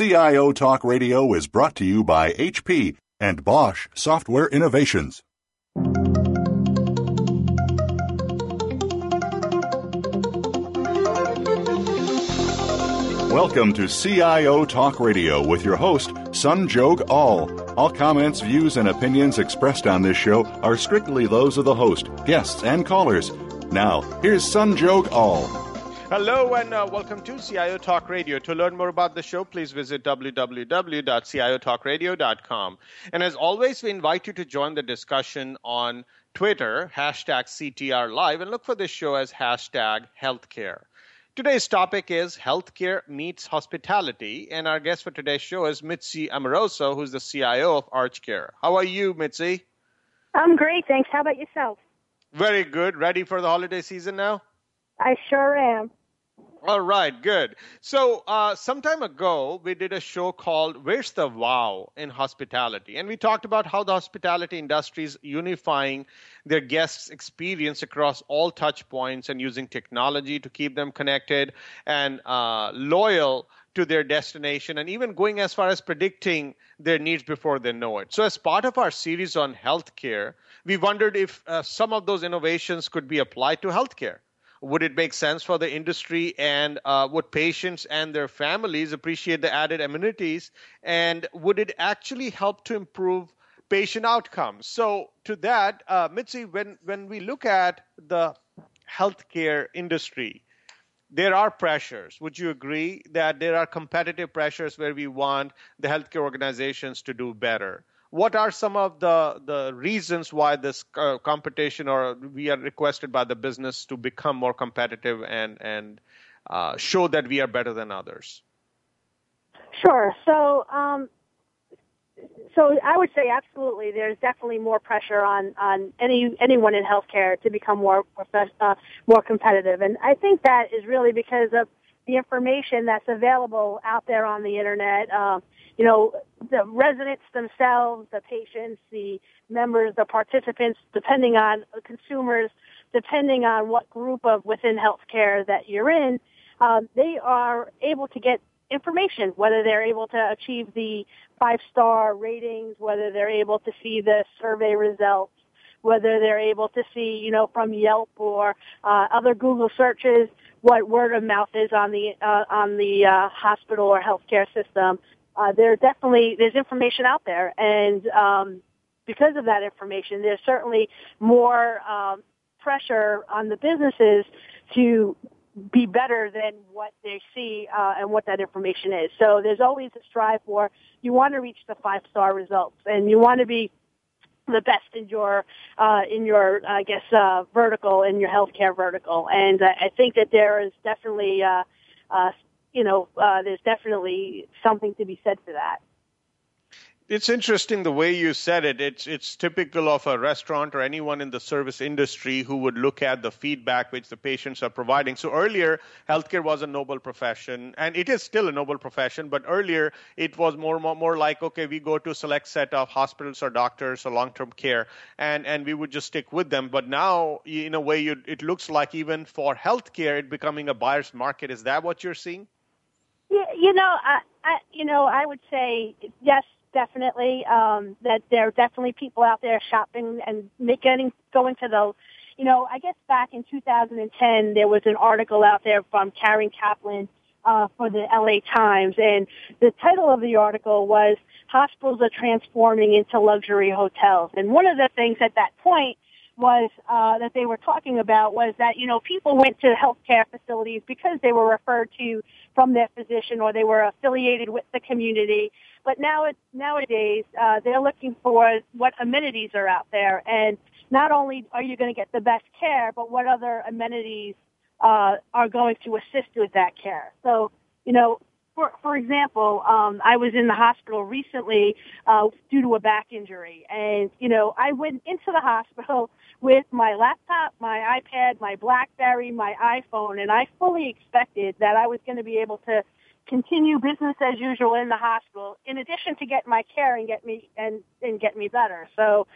CIO Talk Radio is brought to you by HP and Bosch Software Innovations. Welcome to CIO Talk Radio with your host, Sanjog Aul. All comments, views, and opinions expressed on this show are strictly those of the host, guests, and callers. Now, here's Sanjog Aul. Hello and uh, welcome to CIO Talk Radio. To learn more about the show, please visit www.ciotalkradio.com. And as always, we invite you to join the discussion on Twitter, hashtag CTR Live, and look for this show as hashtag healthcare. Today's topic is healthcare meets hospitality, and our guest for today's show is Mitzi Amoroso, who's the CIO of ArchCare. How are you, Mitzi? I'm great, thanks. How about yourself? Very good. Ready for the holiday season now? I sure am. All right, good. So, uh, some time ago, we did a show called Where's the Wow in Hospitality? And we talked about how the hospitality industry is unifying their guests' experience across all touch points and using technology to keep them connected and uh, loyal to their destination and even going as far as predicting their needs before they know it. So, as part of our series on healthcare, we wondered if uh, some of those innovations could be applied to healthcare would it make sense for the industry? And uh, would patients and their families appreciate the added amenities? And would it actually help to improve patient outcomes? So, to that, uh, Mitzi, when, when we look at the healthcare industry, there are pressures. Would you agree that there are competitive pressures where we want the healthcare organizations to do better? What are some of the the reasons why this uh, competition or we are requested by the business to become more competitive and and uh, show that we are better than others sure so um, so I would say absolutely. There's definitely more pressure on on any anyone in healthcare to become more uh, more competitive, and I think that is really because of the information that's available out there on the internet. Uh, you know, the residents themselves, the patients, the members, the participants, depending on consumers, depending on what group of within healthcare that you're in, um, they are able to get information, whether they're able to achieve the five star ratings, whether they're able to see the survey results, whether they're able to see, you know, from Yelp or uh, other Google searches what word of mouth is on the uh, on the uh, hospital or healthcare system. Uh, there definitely there's information out there, and um, because of that information, there's certainly more um, pressure on the businesses to be better than what they see uh, and what that information is. So there's always a strive for you want to reach the five star results, and you want to be the best in your uh, in your I guess uh, vertical in your healthcare vertical, and I, I think that there is definitely uh, uh, you know uh, there's definitely something to be said for that. It's interesting the way you said it. It's it's typical of a restaurant or anyone in the service industry who would look at the feedback which the patients are providing. So earlier, healthcare was a noble profession, and it is still a noble profession. But earlier, it was more more, more like okay, we go to a select set of hospitals or doctors or long-term care, and and we would just stick with them. But now, in a way, you, it looks like even for healthcare, it becoming a buyer's market. Is that what you're seeing? You know, I, I you know, I would say yes definitely. Um, that there are definitely people out there shopping and getting going to those. You know, I guess back in 2010 there was an article out there from Karen Kaplan uh, for the LA Times, and the title of the article was "Hospitals are transforming into luxury hotels." And one of the things at that point was uh, that they were talking about was that you know people went to healthcare facilities because they were referred to from their physician or they were affiliated with the community but now it, nowadays, uh, they're looking for what amenities are out there. And not only are you going to get the best care, but what other amenities uh, are going to assist with that care. So, you know, for, for example, um, I was in the hospital recently uh, due to a back injury, and you know I went into the hospital with my laptop, my iPad, my BlackBerry, my iPhone, and I fully expected that I was going to be able to continue business as usual in the hospital in addition to get my care and get me and and get me better. So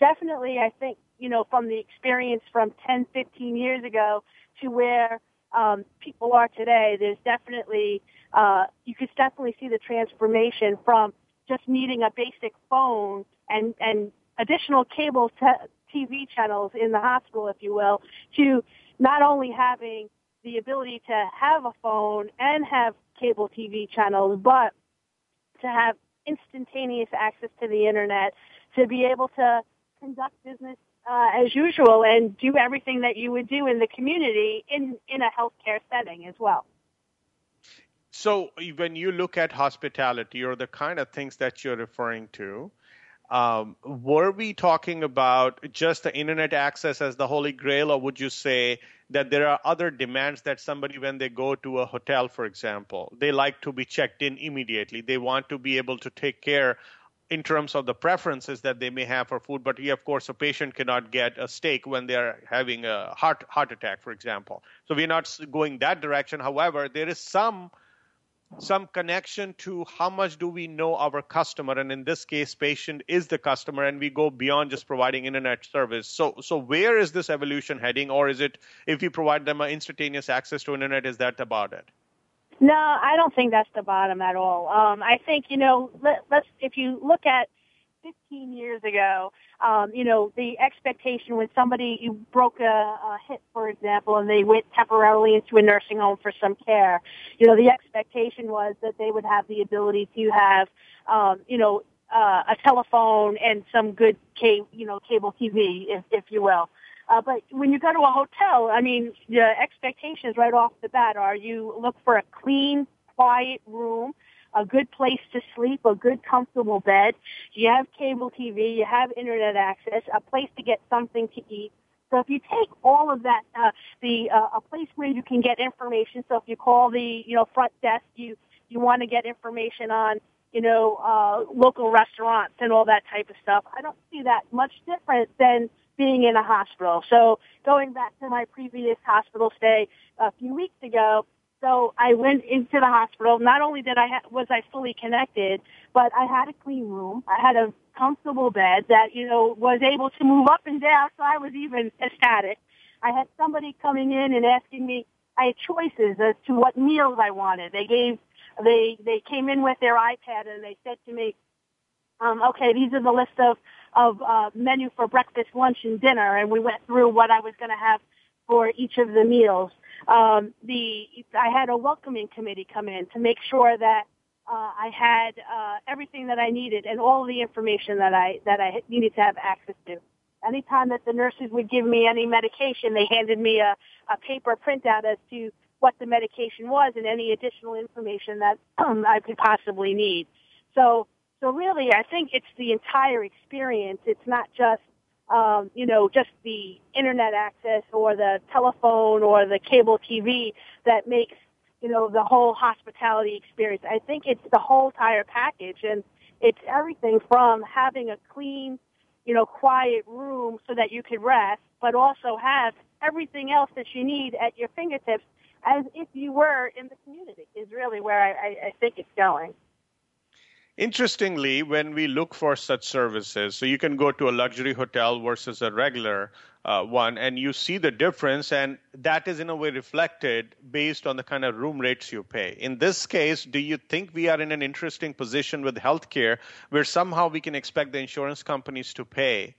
definitely i think you know from the experience from 10 15 years ago to where um, people are today there's definitely uh, you could definitely see the transformation from just needing a basic phone and and additional cable te- TV channels in the hospital, if you will, to not only having the ability to have a phone and have cable TV channels, but to have instantaneous access to the internet, to be able to conduct business uh, as usual and do everything that you would do in the community in, in a healthcare setting as well. So, when you look at hospitality or the kind of things that you're referring to, um, were we talking about just the internet access as the holy grail, or would you say that there are other demands that somebody, when they go to a hotel, for example, they like to be checked in immediately? They want to be able to take care in terms of the preferences that they may have for food. But of course, a patient cannot get a steak when they are having a heart heart attack, for example. So we're not going that direction. However, there is some some connection to how much do we know our customer and in this case patient is the customer and we go beyond just providing internet service. So so where is this evolution heading? Or is it if we provide them instantaneous access to internet is that about it no i don't think that's the bottom at all. Um, i think you know let, let's if you look at 15 years ago, um, you know, the expectation when somebody broke a, a hip, for example, and they went temporarily into a nursing home for some care, you know, the expectation was that they would have the ability to have, um, you know, uh, a telephone and some good, cable, you know, cable TV, if, if you will. Uh, but when you go to a hotel, I mean, the expectations right off the bat are you look for a clean, quiet room a good place to sleep, a good comfortable bed. You have cable TV, you have internet access, a place to get something to eat. So if you take all of that, uh, the uh, a place where you can get information. So if you call the you know front desk, you you want to get information on you know uh, local restaurants and all that type of stuff. I don't see that much different than being in a hospital. So going back to my previous hospital stay a few weeks ago, so I went into the hospital. Not only did I ha- was I fully connected, but I had a clean room. I had a comfortable bed that you know was able to move up and down. So I was even ecstatic. I had somebody coming in and asking me. I had choices as to what meals I wanted. They gave they they came in with their iPad and they said to me, um, "Okay, these are the list of of uh, menu for breakfast, lunch, and dinner." And we went through what I was going to have for each of the meals um, the I had a welcoming committee come in to make sure that uh, I had uh, everything that I needed and all the information that I that I needed to have access to. Anytime that the nurses would give me any medication, they handed me a, a paper printout as to what the medication was and any additional information that um, I could possibly need. So, so really, I think it's the entire experience. It's not just um, you know, just the internet access or the telephone or the cable TV that makes, you know, the whole hospitality experience. I think it's the whole entire package and it's everything from having a clean, you know, quiet room so that you could rest, but also have everything else that you need at your fingertips as if you were in the community is really where I, I, I think it's going. Interestingly, when we look for such services, so you can go to a luxury hotel versus a regular uh, one, and you see the difference, and that is in a way reflected based on the kind of room rates you pay. In this case, do you think we are in an interesting position with healthcare where somehow we can expect the insurance companies to pay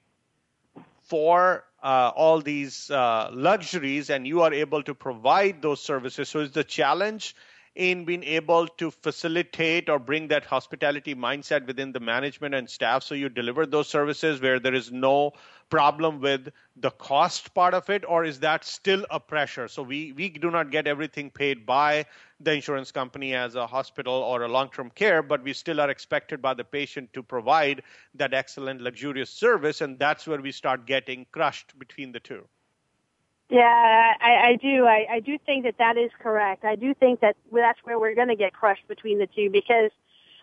for uh, all these uh, luxuries, and you are able to provide those services? So, is the challenge in being able to facilitate or bring that hospitality mindset within the management and staff. So you deliver those services where there is no problem with the cost part of it or is that still a pressure? So we we do not get everything paid by the insurance company as a hospital or a long-term care but we still are expected by the patient to provide that excellent luxurious service and that's where we start getting crushed between the two yeah, I, I do. I, I do think that that is correct. I do think that that's where we're going to get crushed between the two because,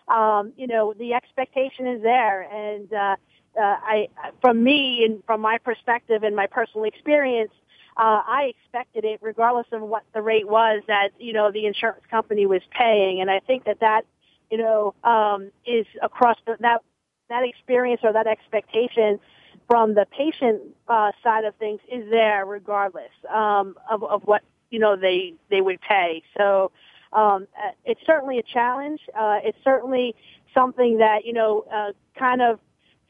um, you know, the expectation is there, and uh, uh, I, from me and from my perspective and my personal experience, uh, I expected it regardless of what the rate was that you know the insurance company was paying, and I think that that you know um, is across the, that that experience or that expectation from the patient uh, side of things is there regardless um, of, of what you know they they would pay. So um, uh, it's certainly a challenge. Uh, it's certainly something that you know uh, kind of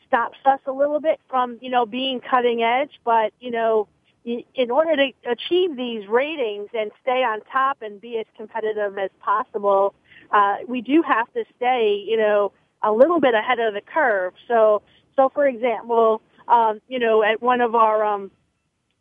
stops us a little bit from you know being cutting edge. But you know, in order to achieve these ratings and stay on top and be as competitive as possible, uh, we do have to stay you know a little bit ahead of the curve. So, so for example, um, you know, at one of our um,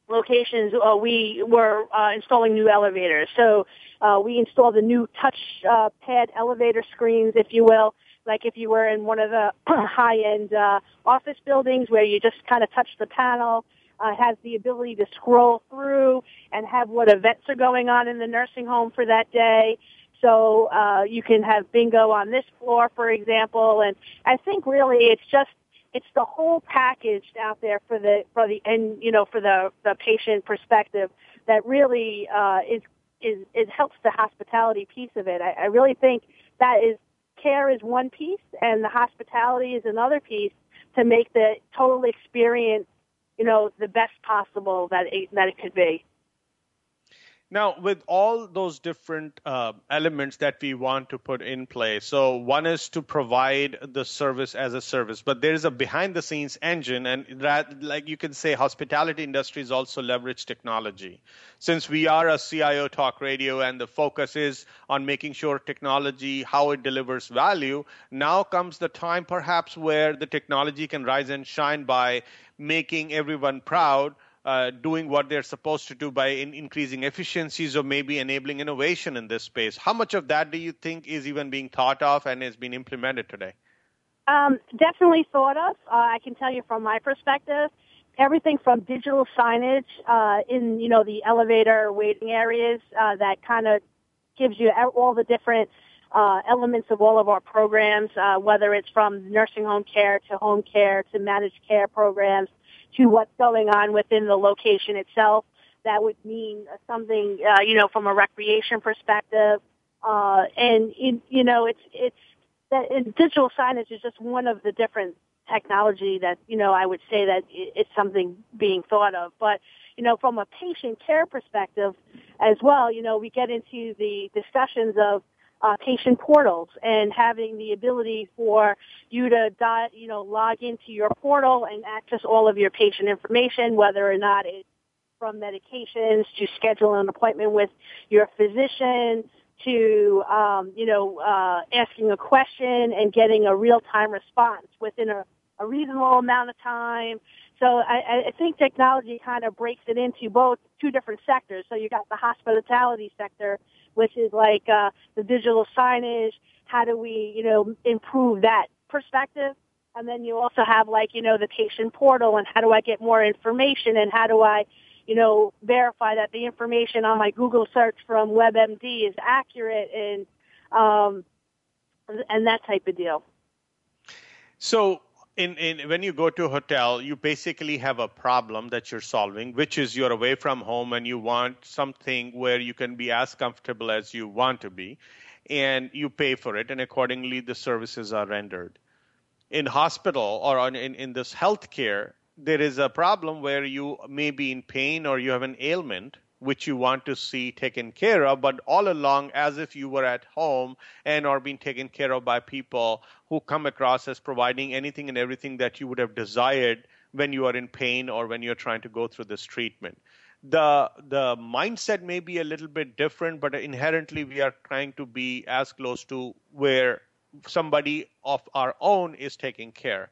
locations, uh, we were uh, installing new elevators. So uh, we installed the new touch uh, pad elevator screens, if you will, like if you were in one of the high-end uh, office buildings where you just kind of touch the panel. Uh, has the ability to scroll through and have what events are going on in the nursing home for that day. So uh, you can have bingo on this floor, for example. And I think really it's just it's the whole package out there for the for the and you know for the the patient perspective that really uh, is is it helps the hospitality piece of it. I, I really think that is care is one piece and the hospitality is another piece to make the total experience you know the best possible that it, that it could be. Now, with all those different uh, elements that we want to put in place, so one is to provide the service as a service, but there is a behind the scenes engine, and that, like you can say, hospitality industries also leverage technology. Since we are a CIO talk radio and the focus is on making sure technology, how it delivers value, now comes the time perhaps where the technology can rise and shine by making everyone proud uh, doing what they're supposed to do by in increasing efficiencies or maybe enabling innovation in this space. How much of that do you think is even being thought of and is being implemented today? Um, definitely thought of. Uh, I can tell you from my perspective, everything from digital signage uh, in you know the elevator waiting areas uh, that kind of gives you all the different uh, elements of all of our programs, whether it's from nursing home care to home care to managed care programs to what's going on within the location itself. That would mean something, uh, you know, from a recreation perspective. Uh, and, it, you know, it's, it's, that digital signage is just one of the different technology that, you know, I would say that it's something being thought of. But, you know, from a patient care perspective as well, you know, we get into the discussions of uh, patient portals and having the ability for you to, you know, log into your portal and access all of your patient information, whether or not it's from medications to schedule an appointment with your physician to, um, you know, uh, asking a question and getting a real-time response within a, a reasonable amount of time. So I, I think technology kind of breaks it into both two different sectors. So you got the hospitality sector which is like uh, the digital signage. How do we, you know, improve that perspective? And then you also have like, you know, the patient portal and how do I get more information and how do I, you know, verify that the information on my Google search from WebMD is accurate and, um, and that type of deal. So in, in when you go to a hotel, you basically have a problem that you're solving, which is you're away from home and you want something where you can be as comfortable as you want to be, and you pay for it, and accordingly the services are rendered. In hospital or on, in in this healthcare, there is a problem where you may be in pain or you have an ailment, which you want to see taken care of, but all along as if you were at home and are being taken care of by people who come across as providing anything and everything that you would have desired when you are in pain or when you're trying to go through this treatment. The the mindset may be a little bit different, but inherently we are trying to be as close to where somebody of our own is taking care.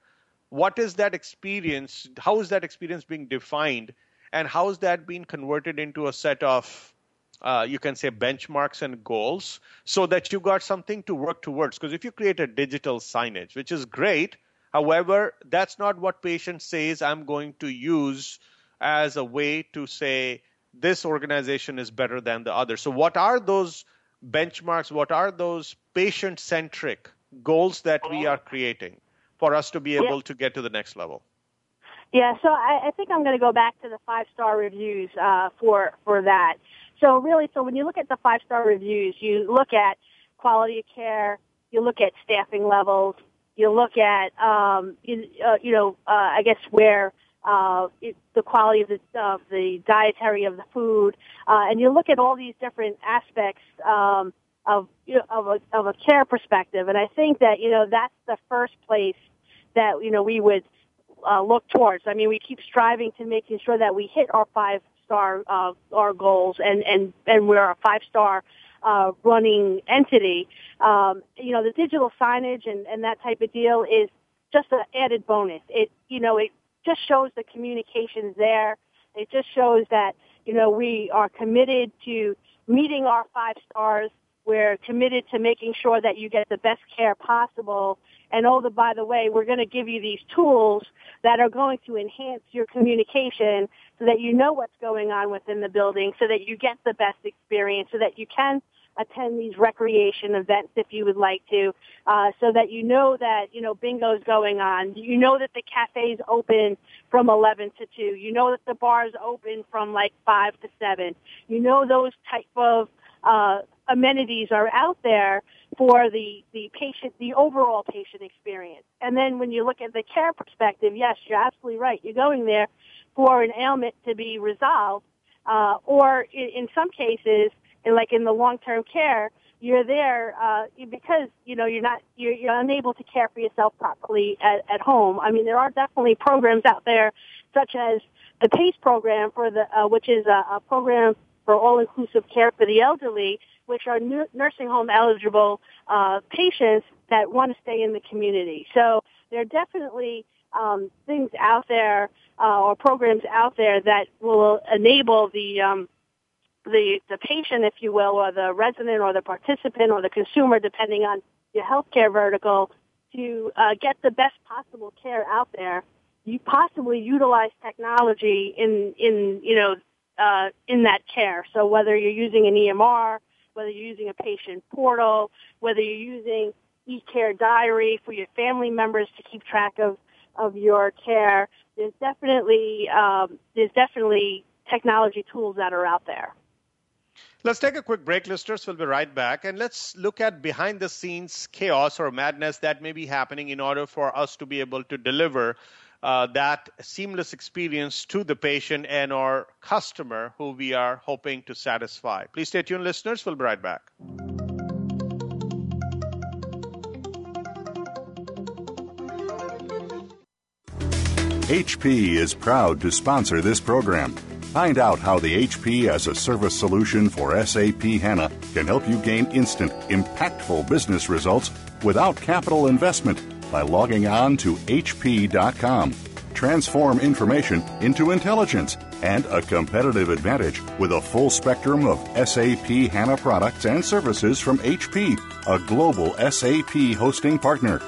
What is that experience? How is that experience being defined? And how's that being converted into a set of uh, you can say benchmarks and goals so that you've got something to work towards? Because if you create a digital signage which is great however that's not what patient says i'm going to use as a way to say this organization is better than the other. So what are those benchmarks? What are those patient centric goals that we are creating for us to be able yeah. to get to the next level yeah, so I, I think I'm going to go back to the five star reviews uh, for for that. So really, so when you look at the five star reviews, you look at quality of care, you look at staffing levels, you look at um, you, uh, you know uh, I guess where uh, it, the quality of the of the dietary of the food, uh, and you look at all these different aspects um, of you know, of a of a care perspective. And I think that you know that's the first place that you know we would uh, look towards. I mean, we keep striving to making sure that we hit our five star uh, our goals, and and and we're a five star uh, running entity. Um, you know, the digital signage and and that type of deal is just an added bonus. It you know it just shows the communications there. It just shows that you know we are committed to meeting our five stars. We're committed to making sure that you get the best care possible. And oh, the, by the way, we're going to give you these tools that are going to enhance your communication so that you know what's going on within the building, so that you get the best experience, so that you can attend these recreation events if you would like to, uh, so that you know that, you know, bingo's going on. You know that the cafe's open from 11 to 2. You know that the bar's open from like 5 to 7. You know those type of, uh, amenities are out there for the, the patient, the overall patient experience. And then when you look at the care perspective, yes, you're absolutely right. You're going there for an ailment to be resolved, uh, or in, in some cases, and like in the long-term care, you're there uh, because you know you're not you're, you're unable to care for yourself properly at, at home. I mean, there are definitely programs out there, such as the PACE program for the uh, which is a, a program for all-inclusive care for the elderly, which are nursing home eligible uh, patients that want to stay in the community. So there are definitely um, things out there uh, or programs out there that will enable the um, the, the patient, if you will, or the resident or the participant or the consumer, depending on your healthcare vertical, to uh, get the best possible care out there. You possibly utilize technology in, in you know, uh, in that care. So whether you're using an EMR, whether you're using a patient portal, whether you're using e-care diary for your family members to keep track of, of your care, there's definitely, um, there's definitely technology tools that are out there. Let's take a quick break, listeners. We'll be right back. And let's look at behind the scenes chaos or madness that may be happening in order for us to be able to deliver uh, that seamless experience to the patient and our customer who we are hoping to satisfy. Please stay tuned, listeners. We'll be right back. HP is proud to sponsor this program. Find out how the HP as a service solution for SAP HANA can help you gain instant, impactful business results without capital investment by logging on to HP.com. Transform information into intelligence and a competitive advantage with a full spectrum of SAP HANA products and services from HP, a global SAP hosting partner.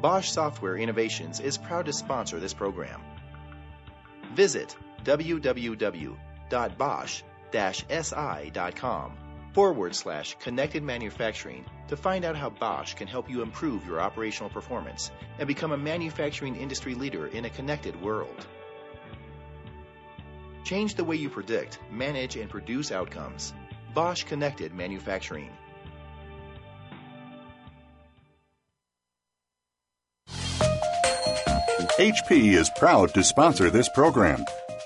Bosch Software Innovations is proud to sponsor this program. Visit www.bosch-si.com forward slash connected manufacturing to find out how Bosch can help you improve your operational performance and become a manufacturing industry leader in a connected world. Change the way you predict, manage, and produce outcomes. Bosch Connected Manufacturing. HP is proud to sponsor this program.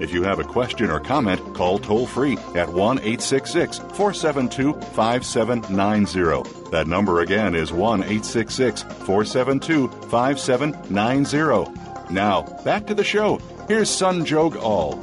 If you have a question or comment, call toll free at 1 866 472 5790. That number again is 1 866 472 5790. Now, back to the show. Here's Sanjog Aul.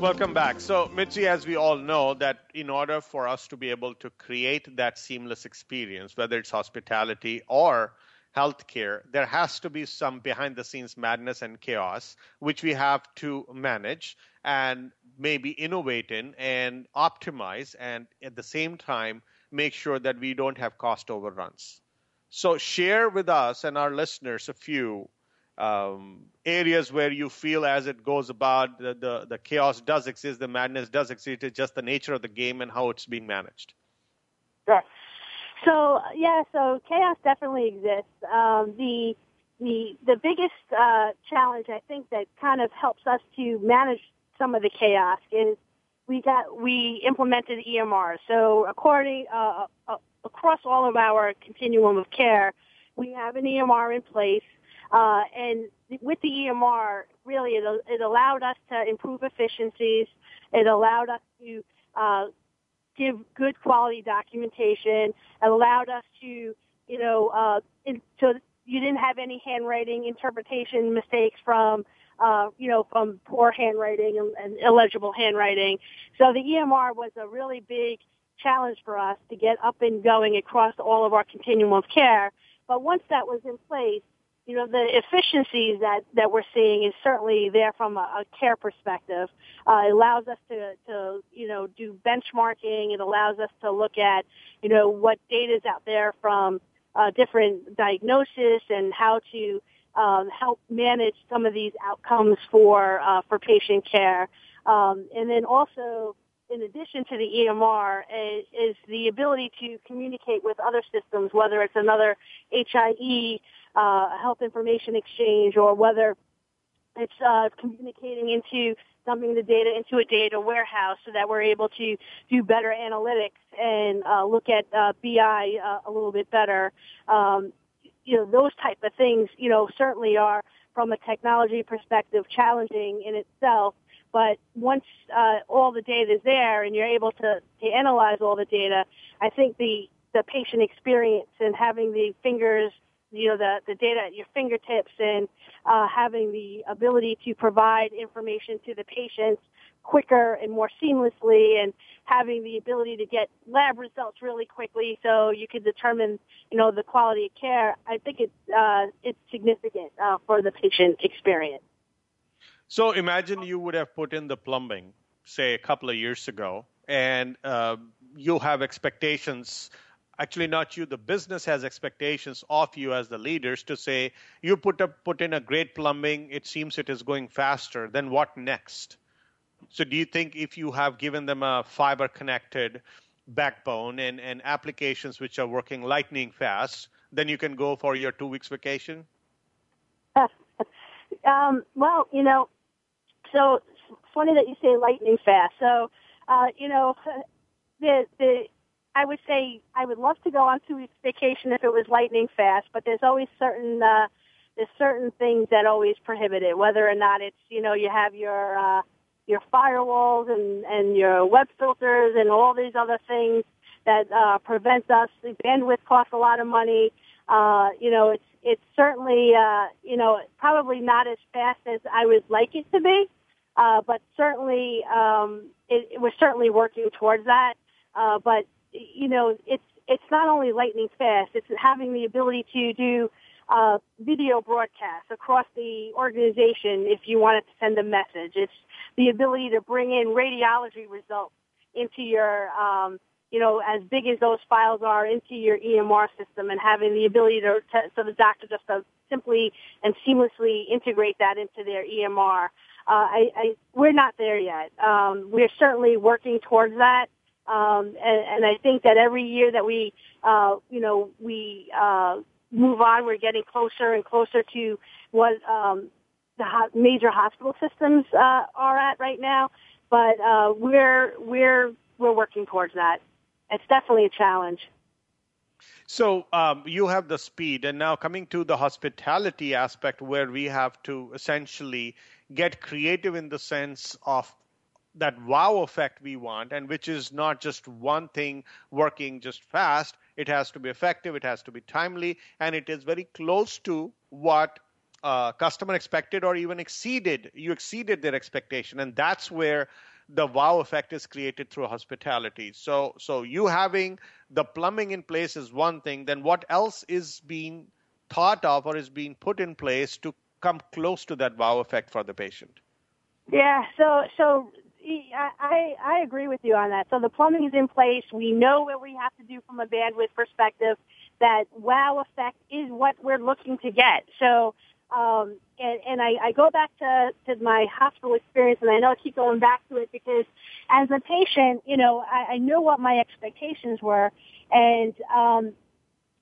Welcome back. So, Mitzi, as we all know, that in order for us to be able to create that seamless experience, whether it's hospitality or healthcare, there has to be some behind the scenes madness and chaos, which we have to manage and maybe innovate in and optimize, and at the same time, make sure that we don't have cost overruns. So, share with us and our listeners a few um, areas where you feel as it goes about the, the, the chaos does exist, the madness does exist. It's just the nature of the game and how it's being managed. Sure. So yeah, so chaos definitely exists. Um, the the the biggest uh, challenge I think that kind of helps us to manage some of the chaos is we got we implemented EMR. So according uh, uh, across all of our continuum of care, we have an EMR in place, uh, and with the EMR, really it, it allowed us to improve efficiencies. It allowed us to uh, give good quality documentation. Allowed us to, you know, uh, in, so you didn't have any handwriting interpretation mistakes from, uh, you know, from poor handwriting and, and illegible handwriting. So the EMR was a really big challenge for us to get up and going across all of our continuum of care. But once that was in place, you know, the efficiencies that, that we're seeing is certainly there from a, a care perspective. Uh, it allows us to, to, you know, do benchmarking. It allows us to look at, you know, what data is out there from uh, different diagnosis and how to um, help manage some of these outcomes for uh, for patient care. Um, and then also, in addition to the EMR, is, is, the ability to communicate with other systems, whether it's another HIE uh, health information exchange or whether it's uh, communicating into dumping the data into a data warehouse so that we're able to do better analytics and uh, look at uh, BI uh, a little bit better. Um, you know, those type of things, you know, certainly are from a technology perspective challenging in itself. But once uh, all the data is there and you're able to, to analyze all the data, I think the the patient experience and having the fingers you know the the data at your fingertips and uh, having the ability to provide information to the patients quicker and more seamlessly and having the ability to get lab results really quickly so you can determine you know the quality of care i think it's uh, it's significant uh, for the patient experience so imagine you would have put in the plumbing say a couple of years ago and uh, you have expectations. Actually not you the business has expectations of you as the leaders to say you put up put in a great plumbing. It seems it is going faster. Then what next? So do you think if you have given them a fiber connected backbone and, and applications which are working lightning fast then you can go for your two weeks vacation? Um, well you know so funny that you say lightning fast so uh, you know the the I would say I would love to go on two weeks vacation if it was lightning fast, but there's always certain uh, there's certain things that always prohibit it. Whether or not it's you know you have your uh, your firewalls and and your web filters and all these other things that uh, prevent us. The bandwidth costs a lot of money. Uh, you know, it's it's certainly uh, you know probably not as fast as I would like it to be, uh, but certainly um, it, it, we're certainly working towards that. Uh, but you know, it's it's not only lightning fast; it's having the ability to do uh, video broadcasts across the organization if you wanted to send a message. It's the ability to bring in radiology results into your, um, you know, as big as those files are into your EMR system and having the ability to, to so the doctor just to simply and seamlessly integrate that into their EMR. Uh, I, I, we're not there yet. Um, we're certainly working towards that. Um, and, and I think that every year that we, uh, you know, we uh, move on, we're getting closer and closer to what um, the ho- major hospital systems uh, are at right now. But uh, we're we're we're working towards that. It's definitely a challenge. So um, you have the speed, and now coming to the hospitality aspect, where we have to essentially get creative in the sense of that wow effect we want, and which is not just one thing working just fast. It has to be effective, it has to be timely, and it is very close to what uh, customer expected or even exceeded. You exceeded their expectation, and that's where the wow effect is created through hospitality. So, so you having the plumbing in place is one thing. Then what else is being thought of or is being put in place to come close to that wow effect for the patient? Yeah, so so I, I agree with you on that. So the plumbing is in place. We know what we have to do from a bandwidth perspective. That wow effect is what we're looking to get. So, um, and, and I, I go back to, to my hospital experience, and I know I keep going back to it because as a patient, you know, I, I know what my expectations were, And, um,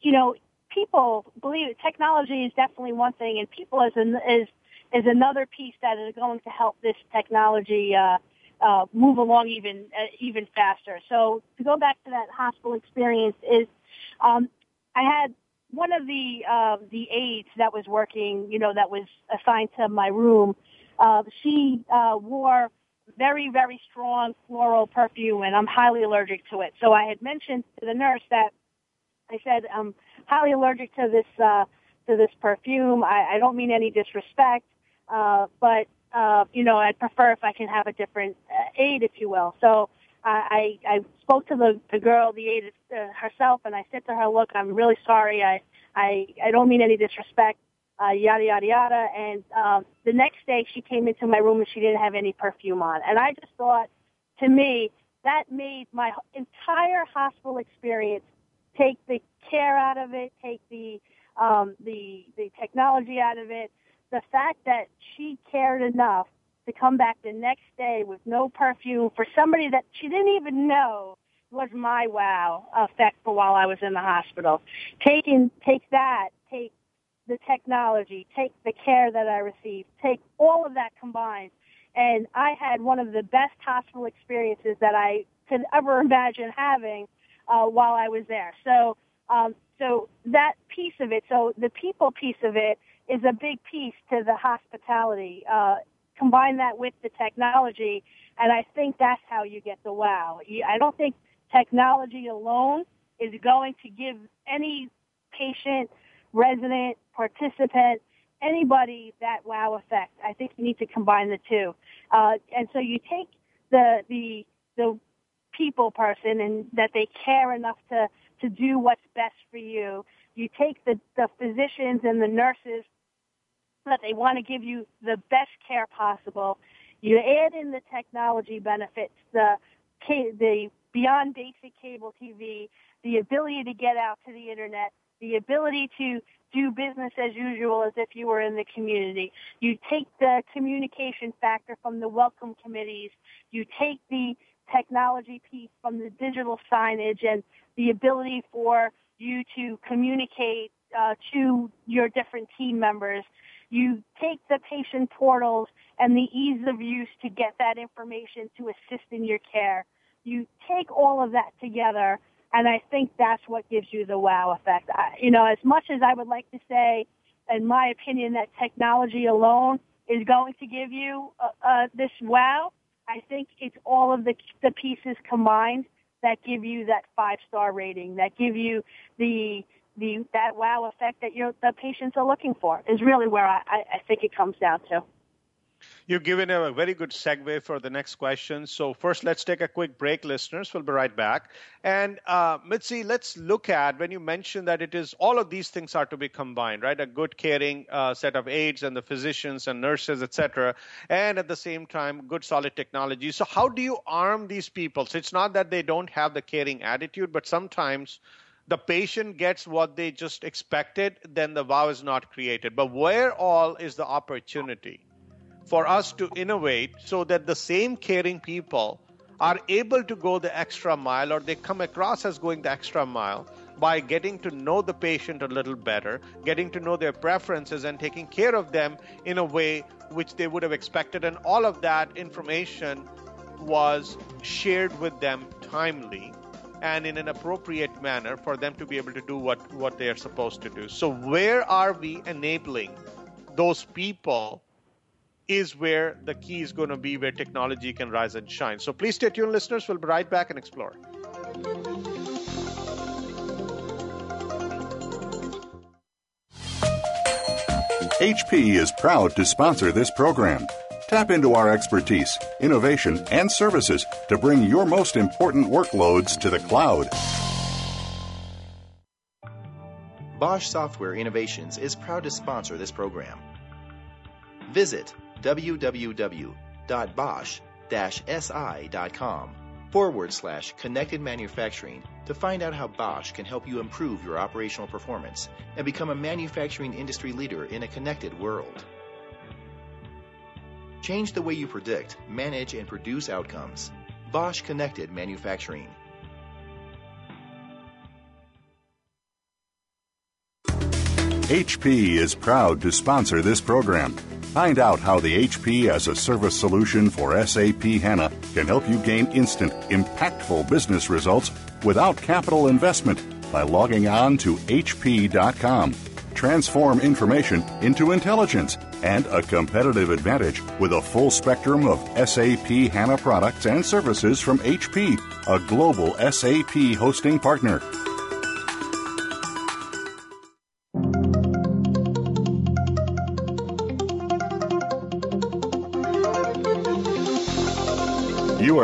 you know, people believe technology is definitely one thing and people is, an, is, is another piece that is going to help this technology, uh, uh, move along even, uh, even faster. So to go back to that hospital experience is, um, I had one of the, uh, the aides that was working, you know, that was assigned to my room, uh, she, uh, wore very, very strong floral perfume and I'm highly allergic to it. So I had mentioned to the nurse that I said, I'm highly allergic to this, uh, to this perfume. I, I don't mean any disrespect, uh, but, uh, you know, I'd prefer if I can have a different uh, aide, if you will. So, I, I spoke to the, the girl, the aide uh, herself, and I said to her, look, I'm really sorry. I, I, I don't mean any disrespect uh, yada yada yada. And um, the next day, she came into my room and she didn't have any perfume on. And I just thought, to me, that made my entire hospital experience take the care out of it, take the um, the the technology out of it. The fact that she cared enough to come back the next day with no perfume for somebody that she didn't even know was my wow effect for while I was in the hospital. Taking take that, take the technology, take the care that I received, take all of that combined. And I had one of the best hospital experiences that I could ever imagine having uh, while I was there. So, um, so that piece of it, so the people piece of it is a big piece to the hospitality. Uh, combine that with the technology, and I think that's how you get the wow. I don't think technology alone is going to give any patient resident, participant, anybody that wow effect. I think you need to combine the two. Uh, and so you take the, the, the people person and that they care enough to, to do what's best for you. You take the, the physicians and the nurses that they want to give you the best care possible. You add in the technology benefits, the, the beyond basic cable TV, the ability to get out to the internet, the ability to do business as usual as if you were in the community. You take the communication factor from the welcome committees. You take the technology piece from the digital signage and the ability for you to communicate uh, to your different team members. You take the patient portals and the ease of use to get that information to assist in your care. You take all of that together and I think that's what gives you the wow effect. I, you know, as much as I would like to say, in my opinion, that technology alone is going to give you uh, uh, this wow, I think it's all of the, the pieces combined that give you that five star rating, that give you the the that wow effect that you the patients are looking for is really where I, I think it comes down to. You've given a very good segue for the next question. So first, let's take a quick break, listeners. We'll be right back. And uh, Mitzi, let's look at when you mentioned that it is all of these things are to be combined, right? A good caring uh, set of aides and the physicians and nurses, etc., and at the same time, good solid technology. So how do you arm these people? So it's not that they don't have the caring attitude, but sometimes the patient gets what they just expected, then the wow is not created. But where all is the opportunity? For us to innovate so that the same caring people are able to go the extra mile or they come across as going the extra mile by getting to know the patient a little better, getting to know their preferences, and taking care of them in a way which they would have expected. And all of that information was shared with them timely and in an appropriate manner for them to be able to do what, what they are supposed to do. So, where are we enabling those people is where the key is going to be where technology can rise and shine. So please stay tuned, listeners. We'll be right back and explore. HP is proud to sponsor this program. Tap into our expertise, innovation, and services to bring your most important workloads to the cloud. Bosch Software Innovations is proud to sponsor this program. Visit www.bosch-si.com forward slash connected manufacturing to find out how Bosch can help you improve your operational performance and become a manufacturing industry leader in a connected world. Change the way you predict, manage, and produce outcomes. Bosch Connected Manufacturing. HP is proud to sponsor this program. Find out how the HP as a service solution for SAP HANA can help you gain instant, impactful business results without capital investment by logging on to HP.com. Transform information into intelligence and a competitive advantage with a full spectrum of SAP HANA products and services from HP, a global SAP hosting partner.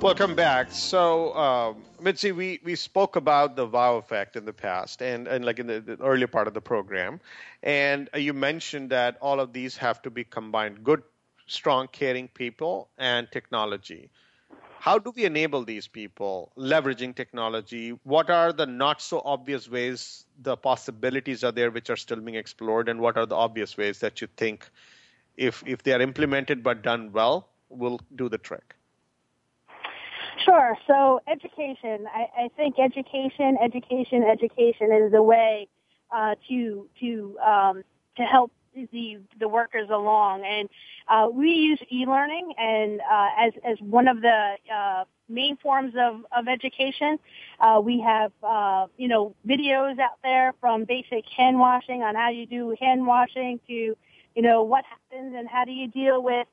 Welcome back. So, uh, Mitzi, we, we spoke about the wow effect in the past and, and like in the, the earlier part of the program. And you mentioned that all of these have to be combined good, strong, caring people and technology. How do we enable these people leveraging technology? What are the not so obvious ways the possibilities are there which are still being explored? And what are the obvious ways that you think, if, if they are implemented but done well, will do the trick? Sure. So education, I, I think education, education, education is a way uh, to to um, to help the the workers along. And uh, we use e-learning and uh, as as one of the uh, main forms of of education. Uh, we have uh, you know videos out there from basic hand washing on how you do hand washing to you know what happens and how do you deal with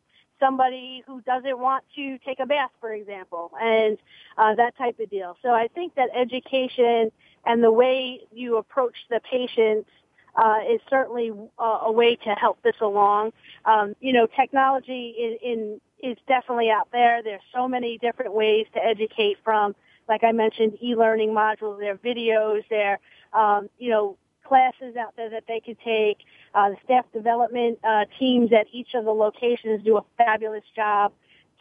somebody who doesn't want to take a bath, for example, and uh, that type of deal. So I think that education and the way you approach the patients uh, is certainly uh, a way to help this along. Um, you know, technology in, in is definitely out there. There's so many different ways to educate from, like I mentioned, e-learning modules. There are videos. There, um, you know, classes out there that they could take. Uh, the staff development uh, teams at each of the locations do a fabulous job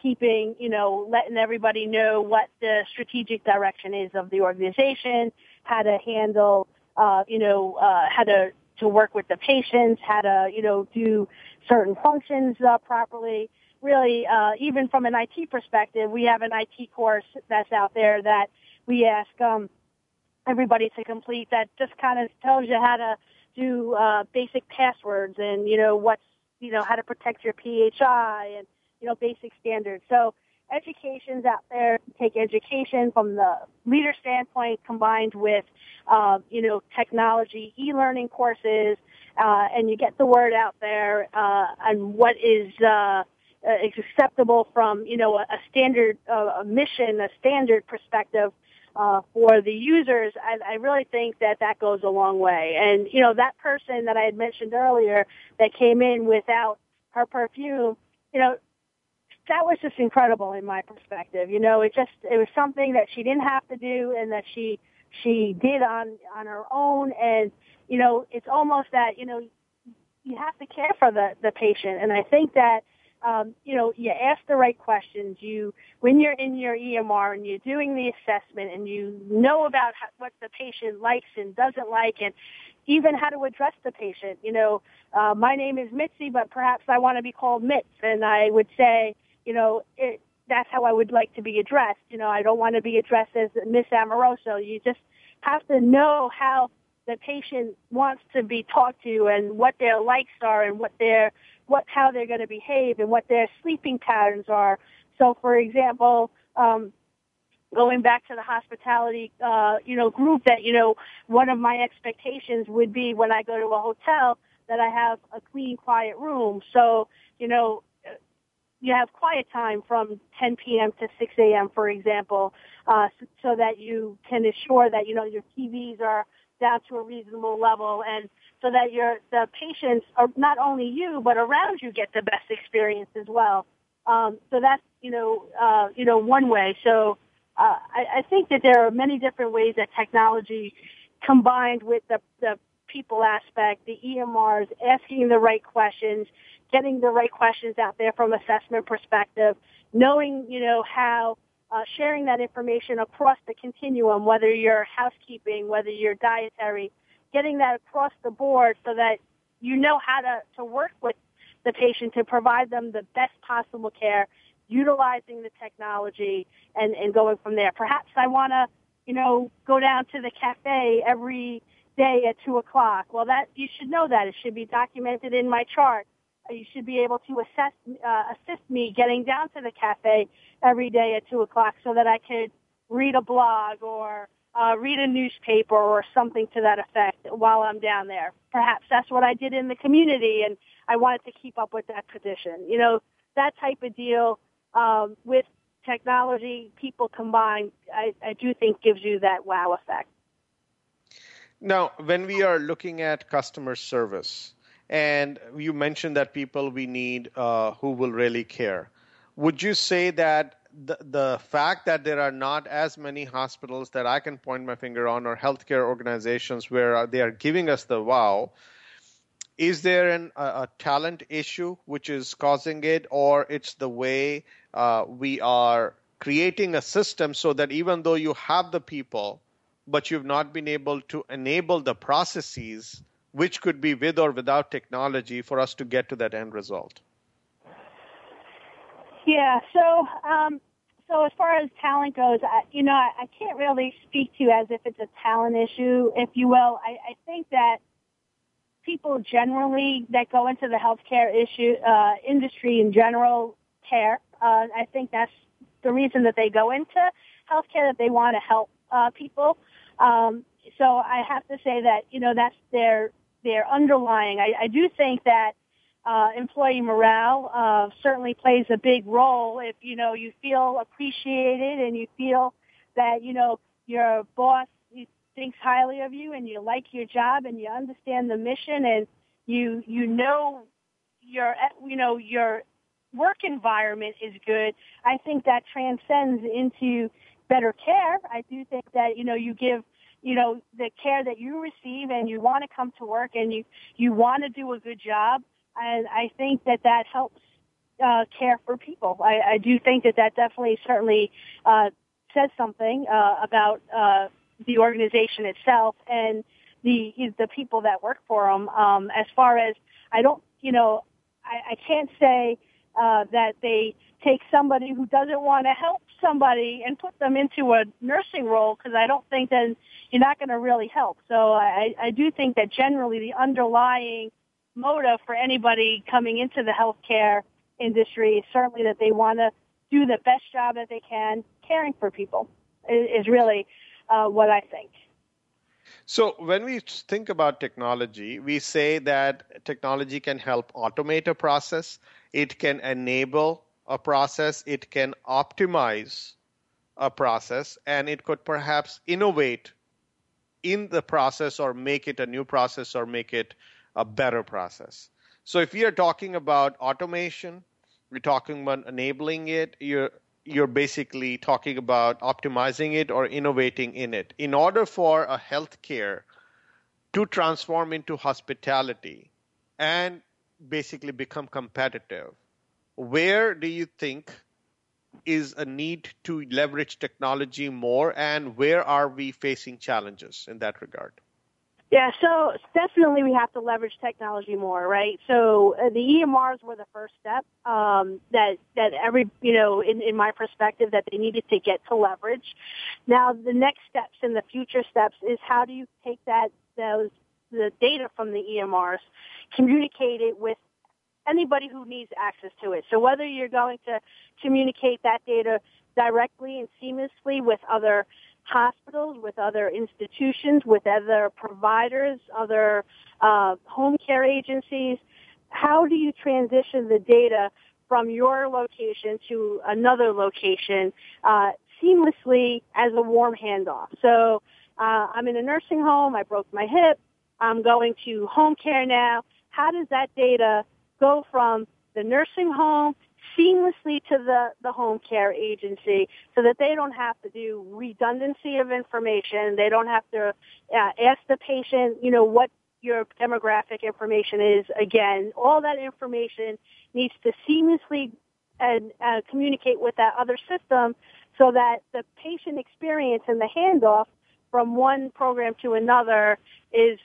keeping, you know, letting everybody know what the strategic direction is of the organization, how to handle, uh, you know, uh, how to to work with the patients, how to, you know, do certain functions uh, properly. Really, uh, even from an IT perspective, we have an IT course that's out there that we ask um, everybody to complete that just kind of tells you how to do uh, basic passwords and you know what's you know how to protect your PHI and you know basic standards. So education's out there. Take education from the leader standpoint combined with uh, you know technology, e-learning courses, uh, and you get the word out there uh, on what is. Uh, is acceptable from you know a, a standard uh, a mission, a standard perspective uh, for the users, I, I really think that that goes a long way. And you know, that person that I had mentioned earlier that came in without her perfume, you know, that was just incredible in my perspective. You know, it just it was something that she didn't have to do and that she she did on on her own. And you know, it's almost that you know you have to care for the the patient. And I think that um, you know, you ask the right questions. You, when you're in your EMR and you're doing the assessment and you know about how, what the patient likes and doesn't like and even how to address the patient. You know, uh, my name is Mitzi, but perhaps I want to be called Mitz and I would say, you know, it, that's how I would like to be addressed. You know, I don't want to be addressed as Miss Amoroso. You just have to know how the patient wants to be talked to and what their likes are and what their what how they're going to behave and what their sleeping patterns are. So, for example, um, going back to the hospitality, uh, you know, group that you know, one of my expectations would be when I go to a hotel that I have a clean, quiet room. So, you know, you have quiet time from 10 p.m. to 6 a.m., for example, uh, so, so that you can assure that you know your TVs are down to a reasonable level and so that your the patients are not only you but around you get the best experience as well. Um, so that's you know uh, you know one way. So uh, I, I think that there are many different ways that technology combined with the, the people aspect, the EMRs, asking the right questions, getting the right questions out there from assessment perspective, knowing, you know, how uh, sharing that information across the continuum, whether you're housekeeping, whether you're dietary, getting that across the board so that you know how to, to work with the patient to provide them the best possible care, utilizing the technology and, and going from there. Perhaps I want to, you know, go down to the cafe every day at two o'clock. Well, that you should know that it should be documented in my chart. You should be able to assess, uh, assist me getting down to the cafe every day at two o'clock so that I could read a blog or uh, read a newspaper or something to that effect while I'm down there. Perhaps that's what I did in the community, and I wanted to keep up with that tradition. You know, that type of deal um, with technology, people combined, I, I do think gives you that wow effect. Now, when we are looking at customer service, and you mentioned that people we need uh, who will really care, would you say that the, the fact that there are not as many hospitals that I can point my finger on or healthcare organizations where they are giving us the wow, is there an, a, a, talent issue which is causing it, or it's the way uh, we are creating a system so that even though you have the people, but you've not been able to enable the processes, which could be with or without technology, for us to get to that end result? Yeah. So, um, so as far as talent goes, I, you know, I, I can't really speak to as if it's a talent issue, if you will. I, I think that people generally that go into the healthcare issue uh, industry in general care. Uh, I think that's the reason that they go into healthcare that they want to help uh, people. Um, so I have to say that you know that's their their underlying. I, I do think that uh, employee morale uh, certainly plays a big role. If you know you feel appreciated and you feel that you know your boss thinks highly of you and you like your job and you understand the mission and you you know your you know your work environment is good. I think that transcends into better care. I do think that you know you give you know the care that you receive and you want to come to work and you you want to do a good job and I think that that helps uh, care for people. I, I do think that that definitely, certainly uh, says something uh, about uh, the organization itself and the the people that work for them. Um, as far as I don't, you know, I, I can't say uh, that they take somebody who doesn't want to help somebody and put them into a nursing role because I don't think that you're not going to really help. So I, I do think that generally the underlying motive for anybody coming into the healthcare industry certainly that they want to do the best job that they can caring for people is really uh, what I think. So, when we think about technology, we say that technology can help automate a process, it can enable a process, it can optimize a process, and it could perhaps innovate in the process or make it a new process or make it a better process. So if are talking about automation, we're talking about enabling it, you're you're basically talking about optimizing it or innovating in it. In order for a healthcare to transform into hospitality and basically become competitive, where do you think is a need to leverage technology more and where are we facing challenges in that regard? Yeah, so definitely we have to leverage technology more, right? So uh, the EMRs were the first step um, that that every you know, in, in my perspective, that they needed to get to leverage. Now the next steps and the future steps is how do you take that those the data from the EMRs, communicate it with anybody who needs access to it. So whether you're going to communicate that data directly and seamlessly with other hospitals, with other institutions, with other providers, other uh, home care agencies. How do you transition the data from your location to another location uh, seamlessly as a warm handoff? So uh, I'm in a nursing home. I broke my hip. I'm going to home care now. How does that data go from the nursing home seamlessly to the, the home care agency so that they don't have to do redundancy of information. They don't have to uh, ask the patient, you know, what your demographic information is. Again, all that information needs to seamlessly and uh, communicate with that other system so that the patient experience and the handoff from one program to another is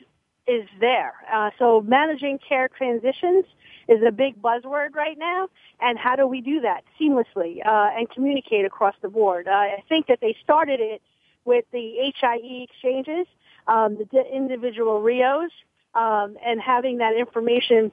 is there. Uh, so managing care transitions is a big buzzword right now. And how do we do that seamlessly uh, and communicate across the board? Uh, I think that they started it with the HIE exchanges, um, the individual RHIOs, um, and having that information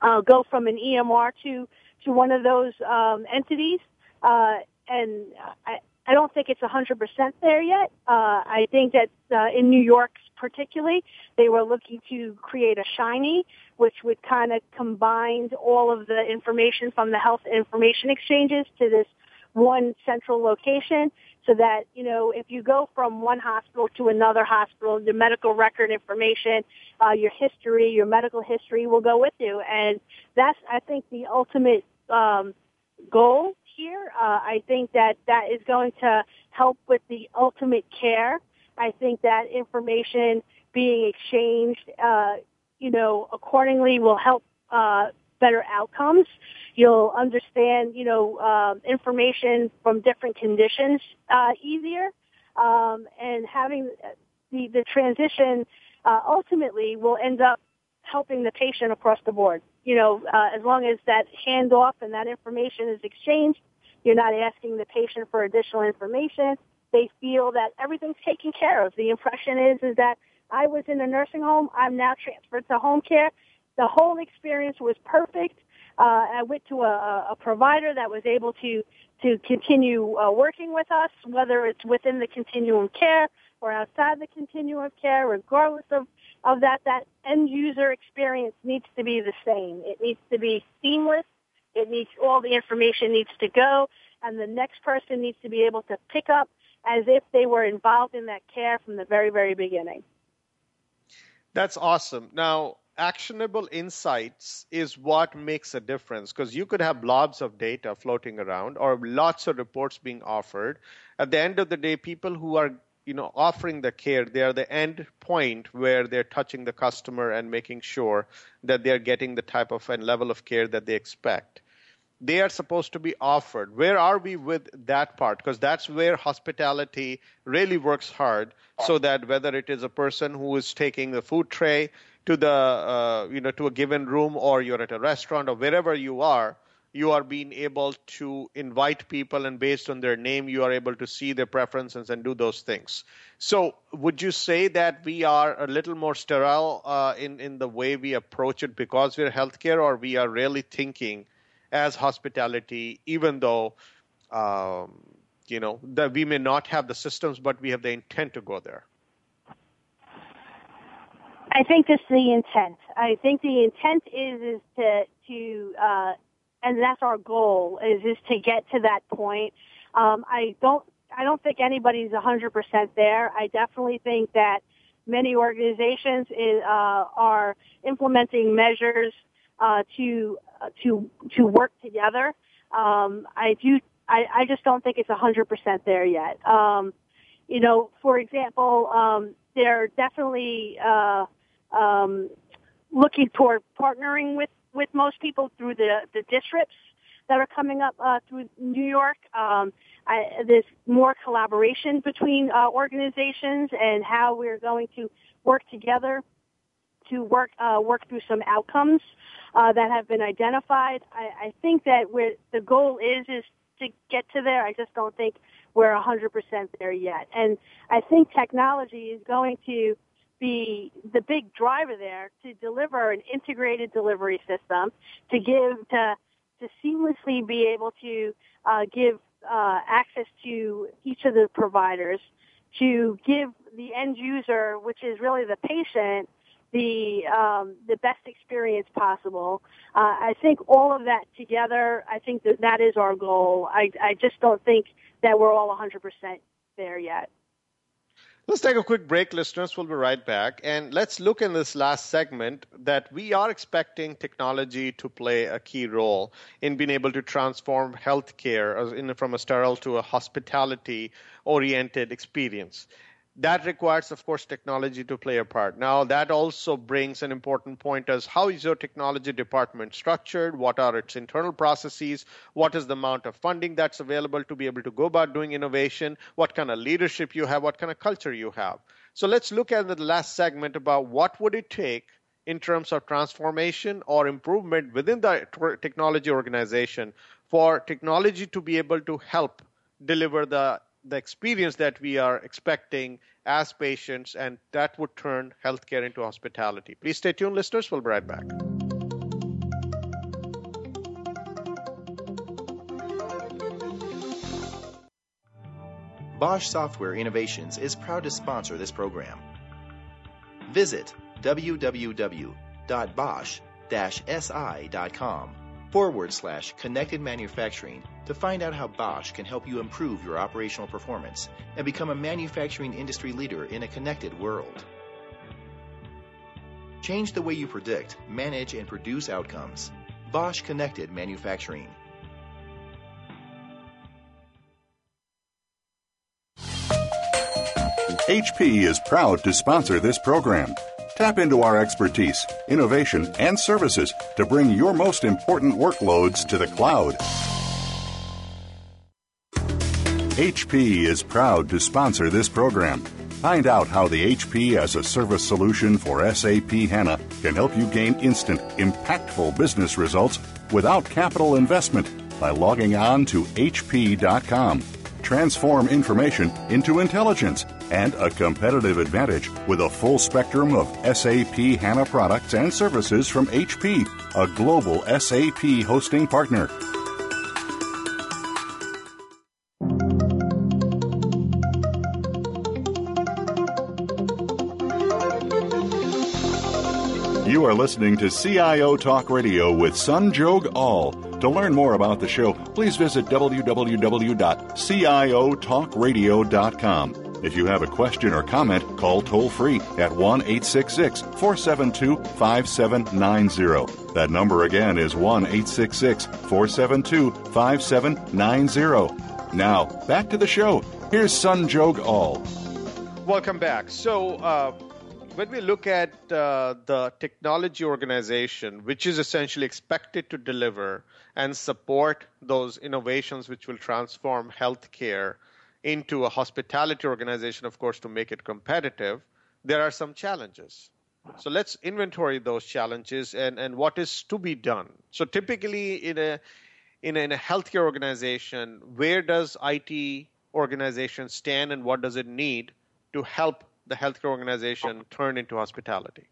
uh, go from an EMR to to one of those um, entities. Uh, and I, I don't think it's 100% there yet. Uh, I think that uh, in New York particularly, they were looking to create a SHIN-NY, which would kind of combine all of the information from the health information exchanges to this one central location so that, you know, if you go from one hospital to another hospital, your medical record information, uh, your history, your medical history will go with you. And that's, I think, the ultimate um, goal here. Uh, I think that that is going to help with the ultimate care. I think that information being exchanged, uh, you know, accordingly will help uh, better outcomes. You'll understand, you know, um, information from different conditions uh, easier, um, and having the the transition uh, ultimately will end up helping the patient across the board. You know, uh, as long as that handoff and that information is exchanged, you're not asking the patient for additional information. They feel that everything's taken care of. The impression is is that I was in a nursing home. I'm now transferred to home care. The whole experience was perfect. Uh, I went to a, a provider that was able to to continue uh, working with us, whether it's within the continuum care or outside the continuum of care, regardless of of that, that end user experience needs to be the same. It needs to be seamless. It needs all the information needs to go, and the next person needs to be able to pick up as if they were involved in that care from the very, very beginning. That's awesome. Now, actionable insights is what makes a difference because you could have blobs of data floating around or lots of reports being offered. At the end of the day, people who are you know offering the care they are the end point where they're touching the customer and making sure that they're getting the type of and level of care that they expect they are supposed to be offered. Where are we with that part? Because that's where hospitality really works hard so that whether it is a person who is taking the food tray to the uh, you know to a given room or you're at a restaurant or wherever you are you are being able to invite people and based on their name you are able to see their preferences and do those things. So would you say that we are a little more sterile uh, in in the way we approach it because we're healthcare or we are really thinking as hospitality even though um, you know that we may not have the systems but we have the intent to go there I think that's the intent. I think the intent is is to to uh, and that's our goal is is to get to that point. Um, I don't I don't think anybody's 100% there. I definitely think that many organizations is, uh, are implementing measures uh, to uh, to to work together. Um, I do. I, I just don't think it's 100% there yet. Um, you know, for example, um, they're definitely uh, um, looking toward partnering with with most people through the the districts that are coming up uh, through New York. Um, I, there's more collaboration between uh, organizations and how we're going to work together to work uh, work through some outcomes uh, that have been identified. I, I think that where the goal is is to get to there. I just don't think we're 100% there yet. And I think technology is going to be the big driver there to deliver an integrated delivery system to give to to seamlessly be able to uh, give uh, access to each of the providers to give the end user, which is really the patient, the um, the best experience possible. Uh, I think all of that together, I think that that is our goal. I, I just don't think that we're all 100% there yet. Let's take a quick break, listeners. We'll be right back. And let's look in this last segment that we are expecting technology to play a key role in being able to transform healthcare in, from a sterile to a hospitality oriented experience. That requires, of course, technology to play a part. Now, that also brings an important point as how is your technology department structured? What are its internal processes? What is the amount of funding that's available to be able to go about doing innovation? What kind of leadership you have? What kind of culture you have? So let's look at the last segment about what would it take in terms of transformation or improvement within the technology organization for technology to be able to help deliver the the experience that we are expecting as patients, and that would turn healthcare into hospitality. Please stay tuned, listeners. We'll be right back. Bosch Software Innovations is proud to sponsor this program. Visit www.bosch-si.com forward slash connected manufacturing to find out how Bosch can help you improve your operational performance and become a manufacturing industry leader in a connected world. Change the way you predict, manage, and produce outcomes. Bosch Connected Manufacturing. HP is proud to sponsor this program. Tap into our expertise, innovation, and services to bring your most important workloads to the cloud. HP is proud to sponsor this program. Find out how the HP as a service solution for SAP HANA can help you gain instant, impactful business results without capital investment by logging on to HP.com. Transform information into intelligence and a competitive advantage with a full spectrum of SAP HANA products and services from HP, a global SAP hosting partner. You are listening to CIO Talk Radio with Sanjog Aul. To learn more about the show, please visit www.ciotalkradio.com. If you have a question or comment, call toll free at 1 866 472 5790. That number again is 1 866 472 5790. Now, back to the show. Here's Sanjog Aul. Welcome back. So, uh, when we look at uh, the technology organization, which is essentially expected to deliver and support those innovations which will transform healthcare into a hospitality organization, of course, to make it competitive, there are some challenges. So let's inventory those challenges and, and what is to be done. So typically in a in a, in a healthcare organization, where does IT organization stand and what does it need to help the healthcare organization turn into hospitality?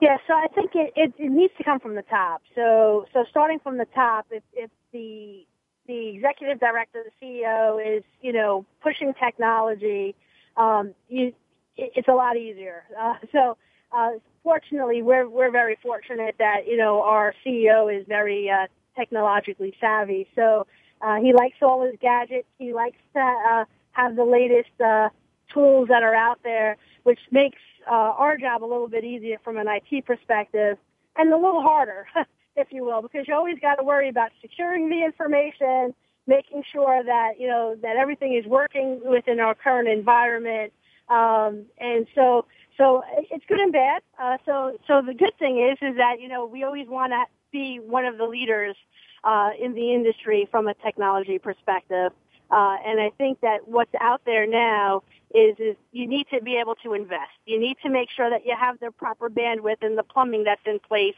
Yeah, so I think it, it, it needs to come from the top. So so starting from the top, if, if the the executive director, the CEO is, you know, pushing technology, um, you, it, it's a lot easier. Uh, so, uh, fortunately, we're, we're very fortunate that, you know, our CEO is very, uh, technologically savvy. So, uh, he likes all his gadgets. He likes to, uh, have the latest, uh, tools that are out there, which makes, uh, our job a little bit easier from an IT perspective and a little harder if you will, because you always got to worry about securing the information, making sure that you know that everything is working within our current environment. Um, and so, so it's good and bad. Uh, so, so the good thing is, is that you know we always want to be one of the leaders uh, in the industry from a technology perspective. Uh, and I think that what's out there now is, is you need to be able to invest. You need to make sure that you have the proper bandwidth and the plumbing that's in place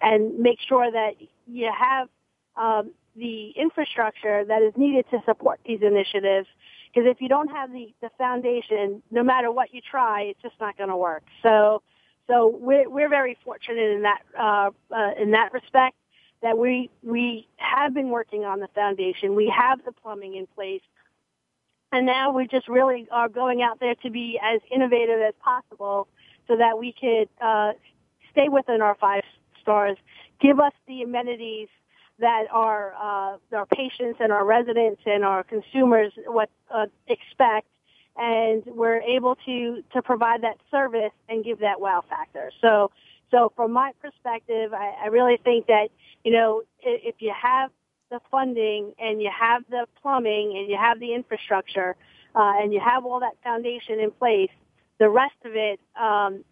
and make sure that you have um, the infrastructure that is needed to support these initiatives. Because if you don't have the, the foundation, no matter what you try, it's just not going to work. So, so we're, we're very fortunate in that, uh, uh, in that respect that we we have been working on the foundation. We have the plumbing in place. And now we just really are going out there to be as innovative as possible so that we could uh, stay within our five stars, give us the amenities that our uh, our patients and our residents and our consumers what uh, expect, and we're able to to provide that service and give that wow factor. So so from my perspective, I, I really think that, you know, if, if you have the funding and you have the plumbing and you have the infrastructure, uh, and you have all that foundation in place, the rest of it um,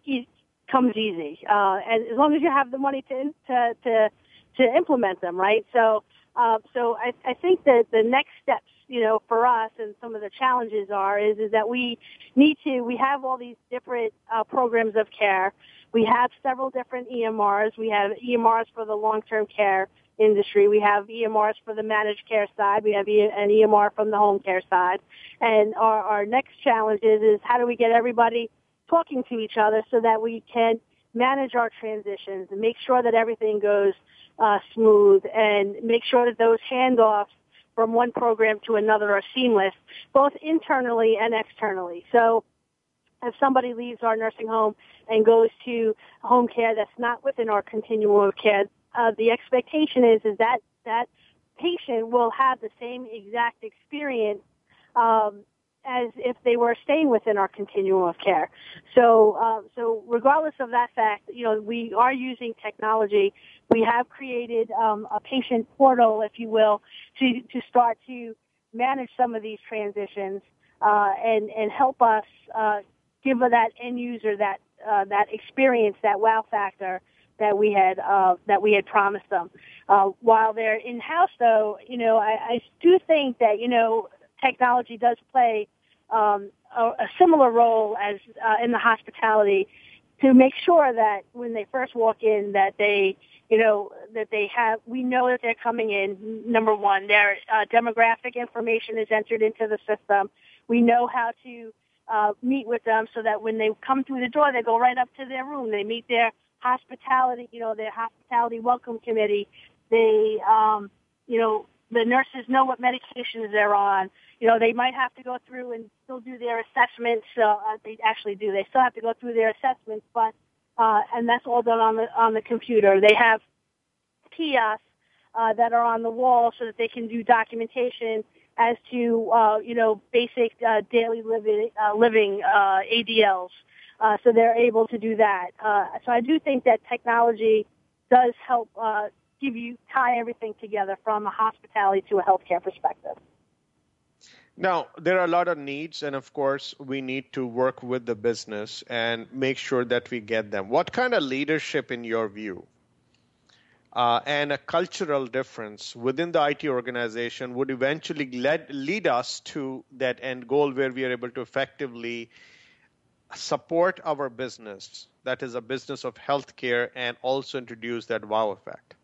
comes easy. Uh, and as long as you have the money to to to, to implement them, right? So, uh, so I, I think that the next steps, you know, for us and some of the challenges are is is that we need to we have all these different uh, programs of care. We have several different EMRs. We have EMRs for the long-term care industry. We have EMRs for the managed care side. We have an EMR from the home care side. And our, our next challenge is, is how do we get everybody talking to each other so that we can manage our transitions and make sure that everything goes uh, smooth and make sure that those handoffs from one program to another are seamless, both internally and externally. So if somebody leaves our nursing home and goes to home care that's not within our continuum of care, uh, the expectation is is that that patient will have the same exact experience um, as if they were staying within our continuum of care. So, uh, so regardless of that fact, you know, we are using technology. We have created um, a patient portal, if you will, to to start to manage some of these transitions uh, and and help us uh, give that end user that uh, that experience, that wow factor that we had uh, that we had promised them. Uh, while they're in house, though, you know, I, I do think that you know technology does play um, a, a similar role as uh, in the hospitality to make sure that when they first walk in, that they you know that they have we know that they're coming in. Number one their uh, demographic information is entered into the system. We know how to uh, meet with them so that when they come through the door they go right up to their room. They meet their hospitality, you know, the hospitality welcome committee. They, um, you know, the nurses know what medications they're on. You know, they might have to go through and still do their assessments. Uh, they actually do. They still have to go through their assessments, but uh, and that's all done on the on the computer. They have kiosks uh, that are on the wall so that they can do documentation as to uh, you know basic uh, daily living uh, living uh, ADLs. Uh, so they're able to do that. Uh, so I do think that technology does help uh, give you tie everything together from a hospitality to a healthcare perspective. Now, there are a lot of needs, and of course, we need to work with the business and make sure that we get them. What kind of leadership, in your view, uh, and a cultural difference within the IT organization would eventually lead, lead us to that end goal where we are able to effectively support our business that is a business of healthcare and also introduce that wow effect.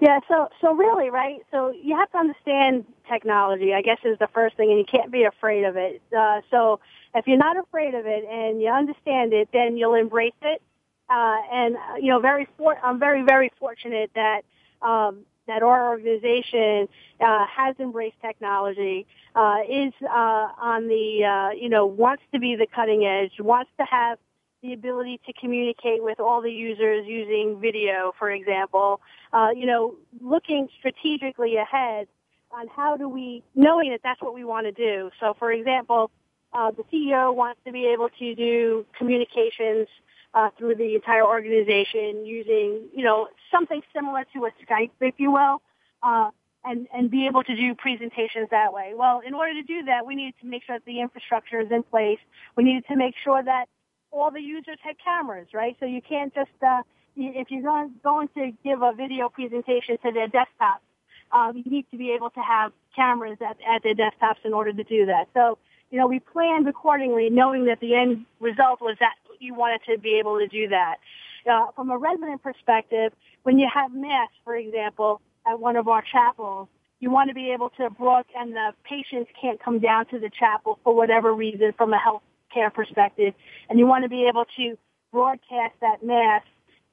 Yeah so so really right so you have to understand technology i guess is the first thing and you can't be afraid of it. Uh, so if you're not afraid of it and you understand it then you'll embrace it. Uh, and you know very for- i'm very very fortunate that um, that our organization uh, has embraced technology, uh, is uh, on the, uh, you know, wants to be the cutting edge, wants to have the ability to communicate with all the users using video, for example, uh, you know, looking strategically ahead on how do we, knowing that that's what we want to do. So, for example, uh, the CEO wants to be able to do communications uh, through the entire organization using, you know, something similar to a Skype, if you will, uh, and, and be able to do presentations that way. Well, in order to do that, we needed to make sure that the infrastructure is in place. We needed to make sure that all the users had cameras, right? So you can't just, uh, if you're going, going to give a video presentation to their desktop, um, you need to be able to have cameras at, at their desktops in order to do that. So, you know, we planned accordingly, knowing that the end result was that you wanted to be able to do that. Uh, from a resident perspective, when you have mass, for example, at one of our chapels, you want to be able to brook and the patients can't come down to the chapel for whatever reason from a health care perspective, and you want to be able to broadcast that mass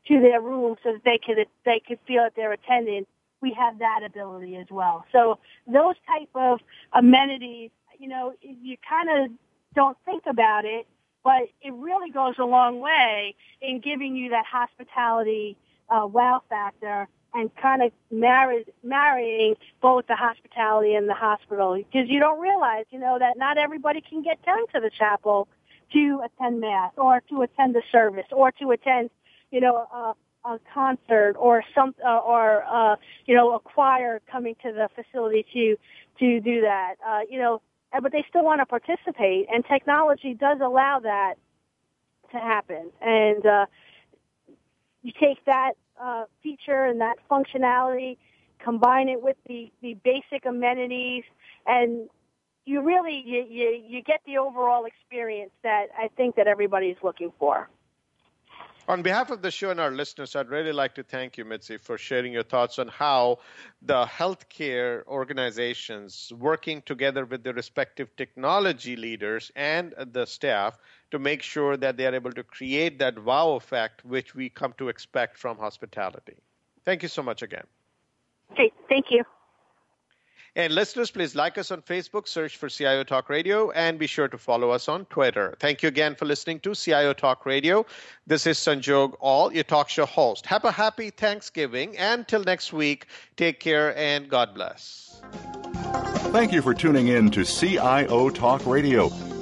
to their room so that they could they could feel that they're attending. We have that ability as well. So those type of amenities, you know, you kind of don't think about it but it really goes a long way in giving you that hospitality uh, wow factor and kind of married, marrying both the hospitality and the hospital because you don't realize, you know, that not everybody can get down to the chapel to attend mass or to attend the service or to attend, you know, a, a concert or some uh, or uh, you know a choir coming to the facility to to do that. Uh, you know, but they still want to participate, and technology does allow that to happen. And uh, you take that uh, feature and that functionality, combine it with the, the basic amenities, and you really you, you, you get the overall experience that I think that everybody's looking for. On behalf of the show and our listeners, I'd really like to thank you, Mitzi, for sharing your thoughts on how the healthcare organizations working together with the respective technology leaders and the staff to make sure that they are able to create that wow effect which we come to expect from hospitality. Thank you so much again. Okay, thank you. And listeners, please like us on Facebook, search for CIO Talk Radio, and be sure to follow us on Twitter. Thank you again for listening to CIO Talk Radio. This is Sanjog Aul, your talk show host. Have a happy Thanksgiving, and till next week, take care and God bless. Thank you for tuning in to CIO Talk Radio.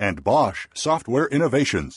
and Bosch Software Innovations.